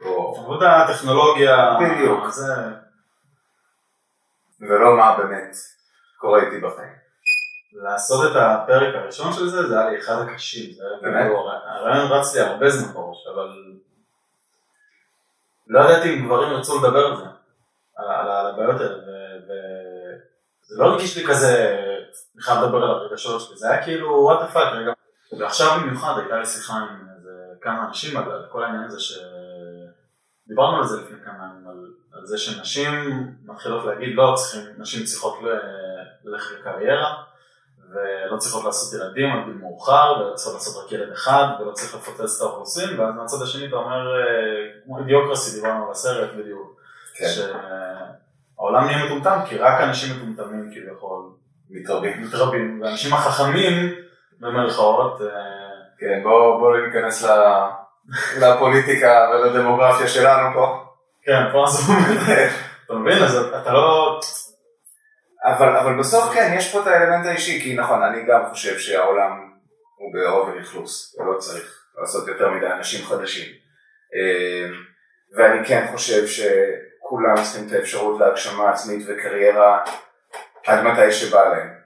או, עבודה, טכנולוגיה, בדיוק. זה... ולא מה באמת קורה איתי בחיים. לעשות את הפרק הראשון של זה, זה היה לי אחד הקשים. באמת? כאילו, הרעיון רץ לי הרבה זמן בראש, אבל לא ידעתי אם גברים ירצו לדבר על זה, על, הבעיות האלה, וזה לא הרגיש לי כזה, אני חייב לדבר על הרגשות שלי, זה היה כאילו, what the fuck, רגע. ועכשיו במיוחד הייתה לי שיחה עם איזה כמה אנשים על, כל העניין הזה ש... דיברנו על זה לפני כמה ימים, על, על זה שנשים מתחילות להגיד, לא צריכים, נשים צריכות ללכת לקריירה, ולא צריכות לעשות ילדים עד גיל מאוחר, ולא צריכות לעשות רק ילד אחד, ולא צריך לפוצץ את האוכלוסין, ואז מהצד השני אתה אומר, אה, כמו Idiocracy, דיברנו על הסרט בדיוק, כן. שהעולם נהיה מטומטם, כי רק אנשים מטומטמים כביכול מתרבים. מתרבים, והאנשים החכמים, במרכאות, אה, כן, בואו בוא לא ניכנס לפוליטיקה ולדמוגרפיה שלנו פה. כן, פה זה אתה מבין? אז אתה לא... אבל, אבל בסוף כן, יש פה את האלמנט האישי, כי נכון, אני גם חושב שהעולם הוא באובר אכלוס, ולא צריך לעשות יותר מדי אנשים חדשים. אה, ואני כן חושב שכולם צריכים את האפשרות להגשמה עצמית וקריירה עד מתי שבא להם.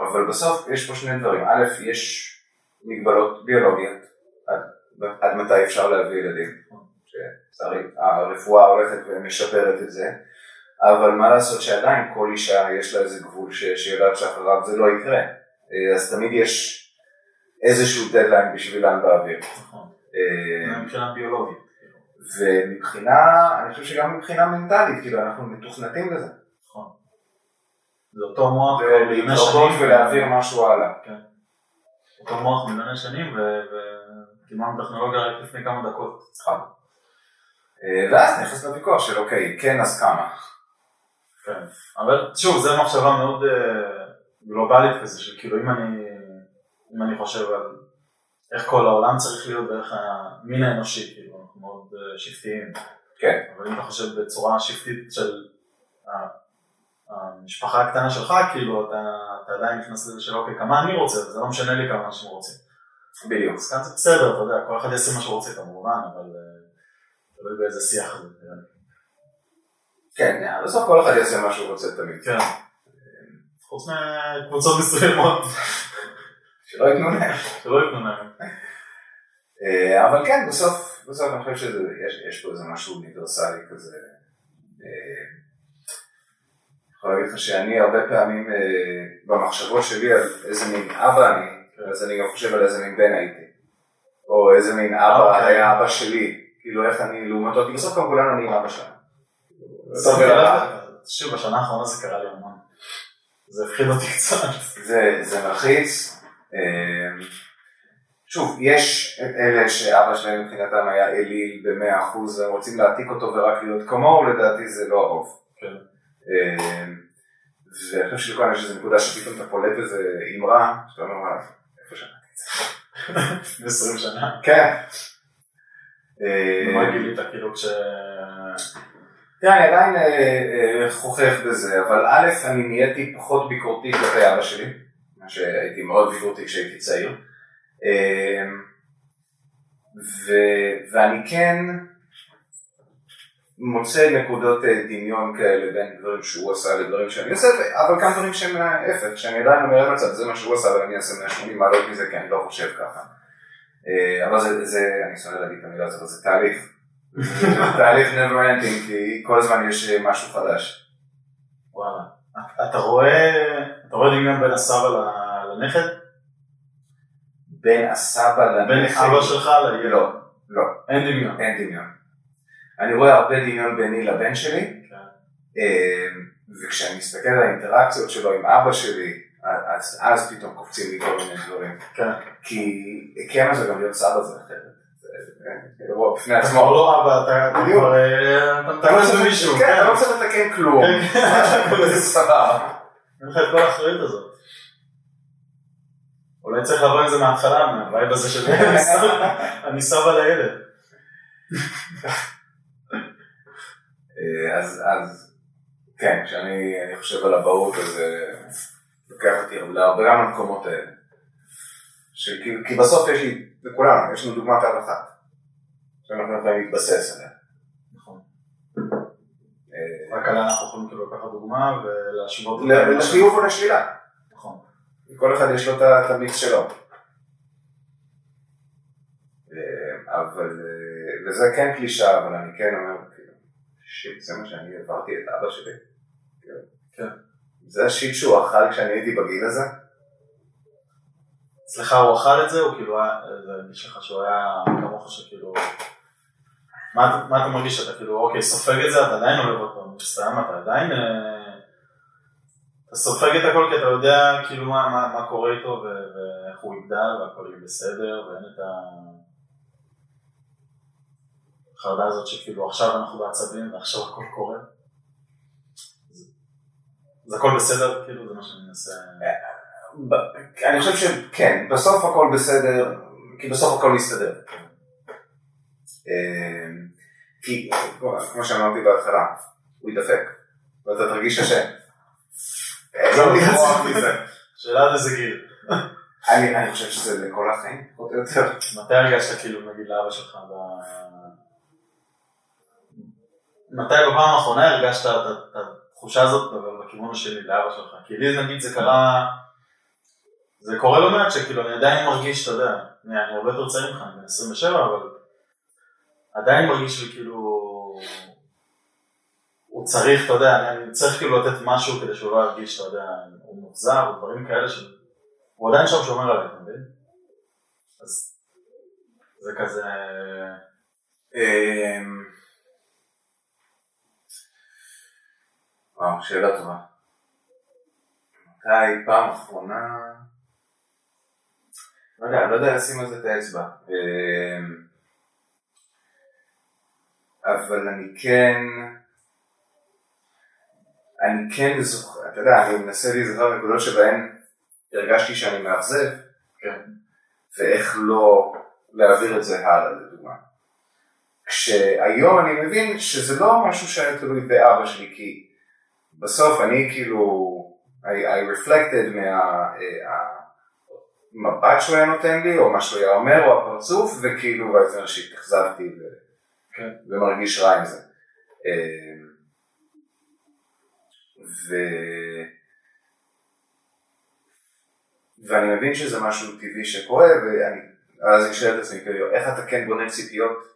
אבל בסוף יש פה שני דברים, א', יש מגבלות ביולוגיות, עד, עד מתי אפשר להביא ילדים, שלצערי הרפואה הולכת ומשפרת את זה, אבל מה לעשות שעדיין כל אישה יש לה איזה גבול ש- שיודעת שאחריו זה לא יקרה, אה, אז תמיד יש איזשהו דדליין בשבילן באוויר. נכון, אה, מבחינה ביולוגית. ומבחינה, אני חושב שגם מבחינה מנטלית, כאילו אנחנו מתוכנתים לזה. זה אותו מוח מיליוני שנים, ולהעביר משהו הלאה. אותו מוח מיליוני שנים, וקיבלנו טכנולוגיה רק לפני כמה דקות. נכון. אה, ואז נכנס לוויכוח של אוקיי, כן אז כמה. כן. אבל שוב, זו מחשבה מאוד אה, גלובלית כזה, של כאילו אם אני, אם אני חושב על איך כל העולם צריך להיות ואיך המין האנושי, כאילו, אנחנו מאוד אה, שבטיים. כן. אבל אם אתה חושב בצורה שבטית של המשפחה הקטנה שלך, כאילו אתה, אתה עדיין נכנס לזה של אוקיי, כמה אני רוצה, זה לא משנה לי כמה אנשים רוצים. בדיוק. אז כאן זה בסדר, אתה יודע, כל אחד יעשה מה שהוא רוצה כמובן, אבל אה, תלוי באיזה שיח זה. כן, בסוף כל אחד יעשה מה שהוא רוצה תמיד. כן. חוץ מקבוצות מסוימות שלא ייתנו להם. שלא ייתנו להם. אה, אבל כן, בסוף, בסוף אני חושב שיש פה איזה משהו אוניברסלי כזה. יכול להגיד לך שאני הרבה פעמים אה, במחשבות שלי על איזה מין אבא אני, אז אני גם חושב על איזה מין בן הייתי. או איזה מין אבא אוקיי. היה אבא שלי. כאילו איך אני לעומתו, כי בסוף גם כולנו נהיים אבא שלנו. שוב, בשנה האחרונה זה קרה לי המון. זה הפחיד אותי קצת. זה, זה מלחיץ. אה, שוב, יש את אלה שאבא שלהם מבחינתם היה אליל במאה אחוז, והם רוצים להעתיק אותו ורק להיות כמוהו, לדעתי זה לא הרוב. כן. אה, ואני חושב שלכאן יש איזו נקודה שפתאום אתה פולט איזה אמרה, שאתה אומר, איפה שמעתי את זה? לפני 20 שנה. כן. מה גילית כאילו כש... תראה, אני עדיין אה, אה, חוכך בזה, אבל א', אני נהייתי פחות ביקורתי כלפי אבא שלי, מה שהייתי מאוד ביקורתי כשהייתי צעיר. ו- ואני כן מוצא נקודות אה, דמיון כאלה בין דברים שהוא עשה לדברים שאני עושה, אבל גם דברים שהם ההפך, שאני עדיין אומר לצד, זה מה שהוא עשה אבל אני אעשה 180 מעלות מזה כי אני לא חושב ככה. אה, אבל זה, זה, אני שונא להגיד את המילה הזאת, אבל זה תהליך. תהליך never ending, כי כל הזמן יש אה, משהו חדש. וואלה. אתה רואה, אתה רואה דמיון בין הסבא לנכד? בין הסבא בין לנכד, אבא שלך לילד? לא, לא, אין דמיון. אין דמיון. אני רואה הרבה דמיון ביני לבן שלי, כן. אה, וכשאני מסתכל על האינטראקציות שלו עם אבא שלי, אז, אז פתאום קופצים לי כל מיני דברים. כן. כי כמה זה גם להיות סבא זה אחרת. אירוע בפני עצמו. לא אבא, אתה. כבר... אה, אתה לא צריך- במישהו. כן, אתה לא צריך לתקן כלום. כן, כן. זה סבבה. אין לך את כל האחריות הזאת. אולי צריך לבוא עם זה מההתחלה, מהווייב הזה של אני סבא לילד. אה, אז, אז כן, כשאני אני חושב על אבהות, אז זה לוקח אותי להרבה גם למקומות האלה. כי בסוף יש לי, לכולנו, יש לנו דוגמת אב אחת. שאנחנו יכולים להתבסס עליה. נכון. אה, רק עליה אנחנו יכולים כאילו לקחת דוגמה ולהשוות לחיוב או לשלילה. נכון. כל אחד יש לו את ה- את המיץ שלו. אה, אבל, אה, וזה כן קלישה, אבל אני כן אומר, זה מה שאני העברתי את אבא שלי. כאילו. כן. זה השיט שהוא אכל כשאני הייתי בגיל הזה. אצלך הוא אכל את זה, או כאילו היה, זה הרגיש לך שהוא היה כמוך שכאילו... מה, אתה- מה אתה מרגיש שאתה כאילו, אוקיי, סופג את זה, אתה עדיין אוהב אותו, מסתיים, אתה עדיין... אה, אתה סופג את הכל כי אתה יודע כאילו מה, מה, מה קורה איתו ואיך הוא יגדל והכל יהיה בסדר ואין את ה... החרדה הזאת שכאילו עכשיו אנחנו בעצבים ועכשיו הכל קורה. זה- הכל בסדר, כאילו זה מה שאני מנסה... ב- אני חושב שכן, בסוף הכל בסדר, כי בסוף הכל מסתדר. אה, כי כמו- שאמרתי בהתחלה, הוא ידפק, ואתה תרגיש אשם. אין זהו, לברוח זה- מזה. שאלה עד איזה גיל. אני חושב שזה לכל החיים, פחות או יותר. מתי הרגשת כאילו נגיד לאבא שלך. מתי בפעם האחרונה הרגשת את התחושה הזאת בכיוון השני לאבא שלך? כי לי נגיד זה קרה, זה קורה לא מעט שכאילו אני עדיין מרגיש, אתה יודע, אני הרבה יותר צעיר ממך, אני בן 27 אבל עדיין מרגיש לי כאילו הוא צריך, אתה יודע, אני צריך כאילו לתת משהו כדי שהוא לא ירגיש, אתה יודע, הוא מוחזר, דברים כאלה שהוא עדיין שם שומר עליי, אתה מבין? אז זה כזה... וואו, שאלה טובה. מתי פעם אחרונה? לא יודע, לא יודע לשים על זה את האצבע. אמ, אבל אני כן... אני כן זוכר, אתה יודע, אני מנסה להיזכר נקודות שבהן הרגשתי שאני מאכזב, כן. ואיך לא להעביר את זה הלאה, לדוגמה. כשהיום אני מבין שזה לא משהו שהיה תלוי באבא שלי, כי בסוף אני כאילו, I, I reflected מהמבט שהוא היה נותן לי, או מה שהוא היה אומר, או הפרצוף, וכאילו, ואז זה מה שהתאכזבתי ו- כן. ומרגיש רע עם זה. אמ, ו... ואני מבין שזה משהו טבעי שקורה, ואני, אז אני שואל את עצמי, כאילו, איך אתה כן בונה ציפיות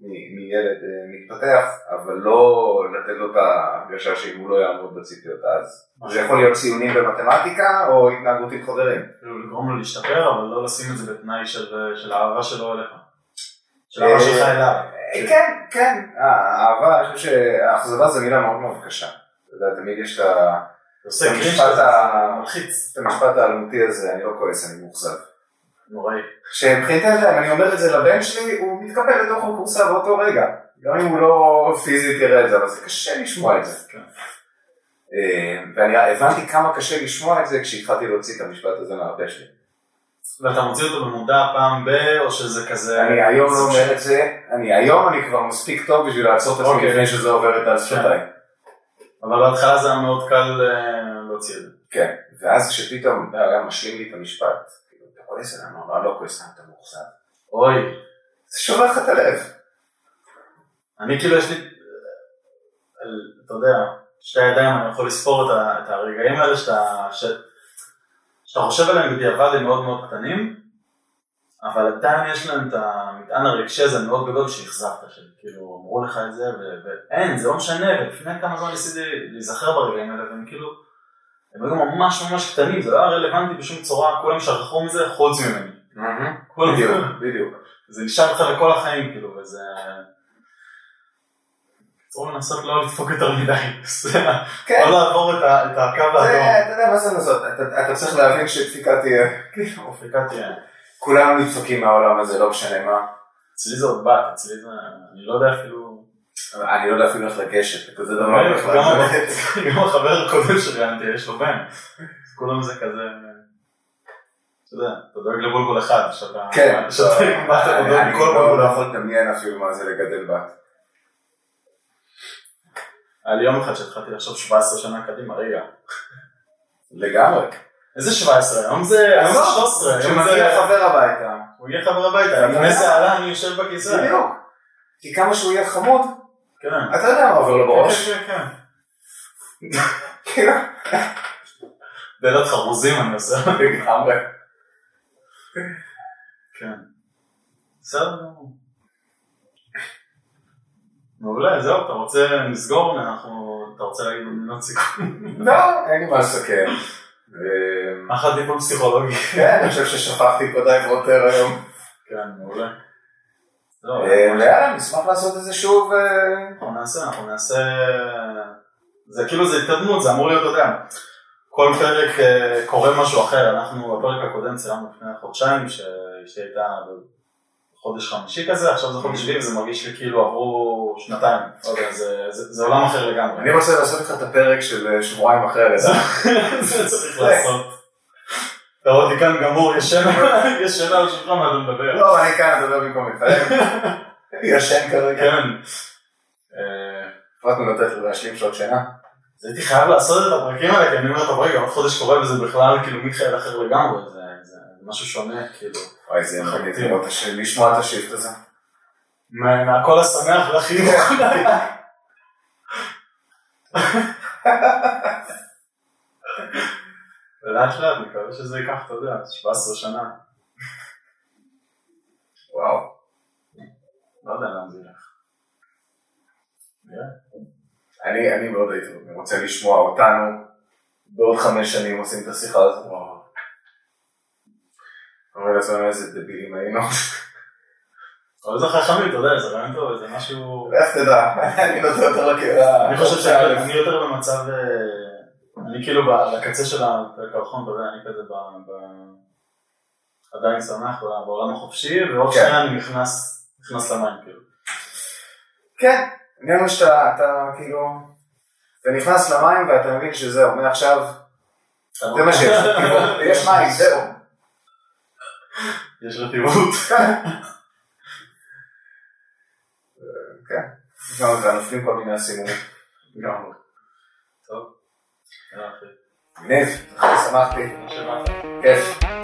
מילד אה, מתפתח, אבל לא לתת לו את ההרגשה שאם הוא לא יעמוד בציפיות אז. זה יכול להיות ציונים במתמטיקה, או התנהגות עם חברים. כאילו לגרום לו להשתפר, אבל לא לשים את זה בתנאי של, של האהבה שלו אליך. של אה, האהבה שלך אליו. אה, כן, כן, האהבה, אני חושב שהאכזבה זה מילה מאוד מאוד קשה. אתה יודע, תמיד יש. את המשפט האלמותי הזה, אני לא כועס, אני מאוכזב. נוראי. שמבחינתי, אם אני אומר את זה לבן שלי, הוא מתקפל לתוך הקורסה באותו רגע. גם אם הוא לא פיזית יראה את זה, אבל זה קשה לשמוע את זה. כן. אה, ואני הבנתי כמה קשה לשמוע את זה כשהתחלתי להוציא את המשפט הזה מהפה שלי. ואתה מוציא אותו במודע פעם ב... או שזה כזה... אני היום לא אומר את זה, אני היום אני כבר מספיק טוב בשביל לעצור את עצמי אוקיי. לפני שזה עובר את על שפתיי. אבל בהתחלה זה היה מאוד קל אה, להוציא את זה. כן, ואז כשפתאום הוא היה משלים לי את המשפט, אתה כועס עליי? לא, עליי, אתה מאוכזב. אוי. זה שובר לך את הלב. אני כאילו יש לי... אתה יודע, שתי ידיים אני יכול לספור את, הרגעים האלה שאתה, שאתה חושב עליהם בדיעבד הם מאוד מאוד קטנים, אבל עדיין יש להם את המטען הרגשי הזה המאוד גדול שאכזבת, שכאילו אמרו לך את זה ואין, זה לא משנה, ולפני כמה זמן ניסיתי להיזכר ברגעים האלה והם כאילו, הם היו ממש ממש קטנים, זה לא היה רלוונטי בשום צורה, כולם שכחו מזה חוץ ממני. כולם בדיוק, בדיוק. זה נשאר לך לכל החיים, כאילו, וזה... צריך לנסות לא לדפוק יותר מדי, כן. לא לעבור את הקו האדום. אתה יודע מה זה לעשות, אתה- צריך להבין שדפיקה תהיה, כאילו, אופיקה תהיה. כולנו נדפקים מהעולם הזה, לא משנה מה. אצלי זה עוד בת, אצלי זה... אני לא יודע אפילו... אני לא יודע אפילו איך לגשת, לכזה דבר גם בכלל. ה- גם החבר הקודם שראיינתי, יש לו בן. כולם זה כזה... אתה יודע, אתה דואג לבולבול אחד, שאתה... כן, אתה אני אני לכל לא. לא יכול לדמיין אפילו מה זה לגדל בת. היה לי יום אחד שהתחלתי לחשוב 17 שנה קדימה, רגע. לגמרי. איזה 17? היום זה היום זה 13, היום כשמגיע. חבר הביתה, הוא הגיע חבר הביתה, לפני זה עלה, אני יושב בכיסא. בדיוק. כי כמה שהוא יהיה חמוד, כן. אתה יודע מה עובר לו בראש. כן, כן, כן. כאילו, דלת חרוזים אני עושה. לגמרי. כן. בסדר גמור. מעולה, זהו, אתה רוצה לסגור? אנחנו, אתה רוצה להגיד מילות סיכום? לא, אין לי מה לסכם. אחלה טיפול פסיכולוגי. כן, אני חושב ששפכתי פה די היום. כן, מעולה. לא, ויאללה, נשמח לעשות את זה שוב. אה, אנחנו נעשה, אנחנו נעשה... זה כאילו זה התקדמות, זה אמור להיות, אתה יודע, כל פרק אה, קורה משהו אחר. אנחנו בפרק הקודם צילמנו לפני חודשיים, שאשתי הייתה בחודש חמישי כזה, עכשיו זה חודש שביעי וזה מרגיש לי כאילו עברו שנתיים. לא יודע, זה- זה זה עולם אחר לגמרי. אני רוצה לעשות איתך את הפרק של אה, שבועיים אחרי. זה צריך לעשות. אתה רואה אותי כאן גמור, ישן על השולחן, מה אתה מדבר? לא, אני כאן אדבר במקום מיכאל. ישן כרגע. כן. אה, החלטנו לתת לו להשלים שעות שינה. אז הייתי חייב לעשות את הפרקים האלה, כי אני אומר, טוב רגע, עוד חודש קורה וזה בכלל כאילו מיכאל אחר לגמרי, זה משהו שונה, כאילו. וואי, זה מגניב לשמוע את השיפט הזה. מה- מהקול השמח והחיוך. ולאט לאט, מקווה שזה ייקח, אתה יודע, 17 שנה. וואו. לא יודע לאן זה ילך. אני אני מאוד הייתי רוצה לשמוע אותנו בעוד חמש שנים עושים את השיחה הזאת. אומר לעצמנו איזה דבילים היינו. אבל זה חכמים, אתה יודע, זה רעיון טוב, זה משהו... איך תדע, אני נותן יותר לקרע. אני חושב שאני יותר במצב, אה, אני כאילו בקצה של הקרחון, אתה יודע, אני כזה ב... עדיין שמח בעולם החופשי, ועוד כן. שנייה אני נכנס נכנס למים, כאילו. כן, העניין הוא שאתה אתה כאילו, אתה נכנס למים ואתה מבין שזהו, מעכשיו זה מה שיש, כאילו, יש מים, זהו. יש רטיבות. כן, גם כאן נופלים כל מיני אסימונים. גם. טוב. מגניב, שמחתי. כיף.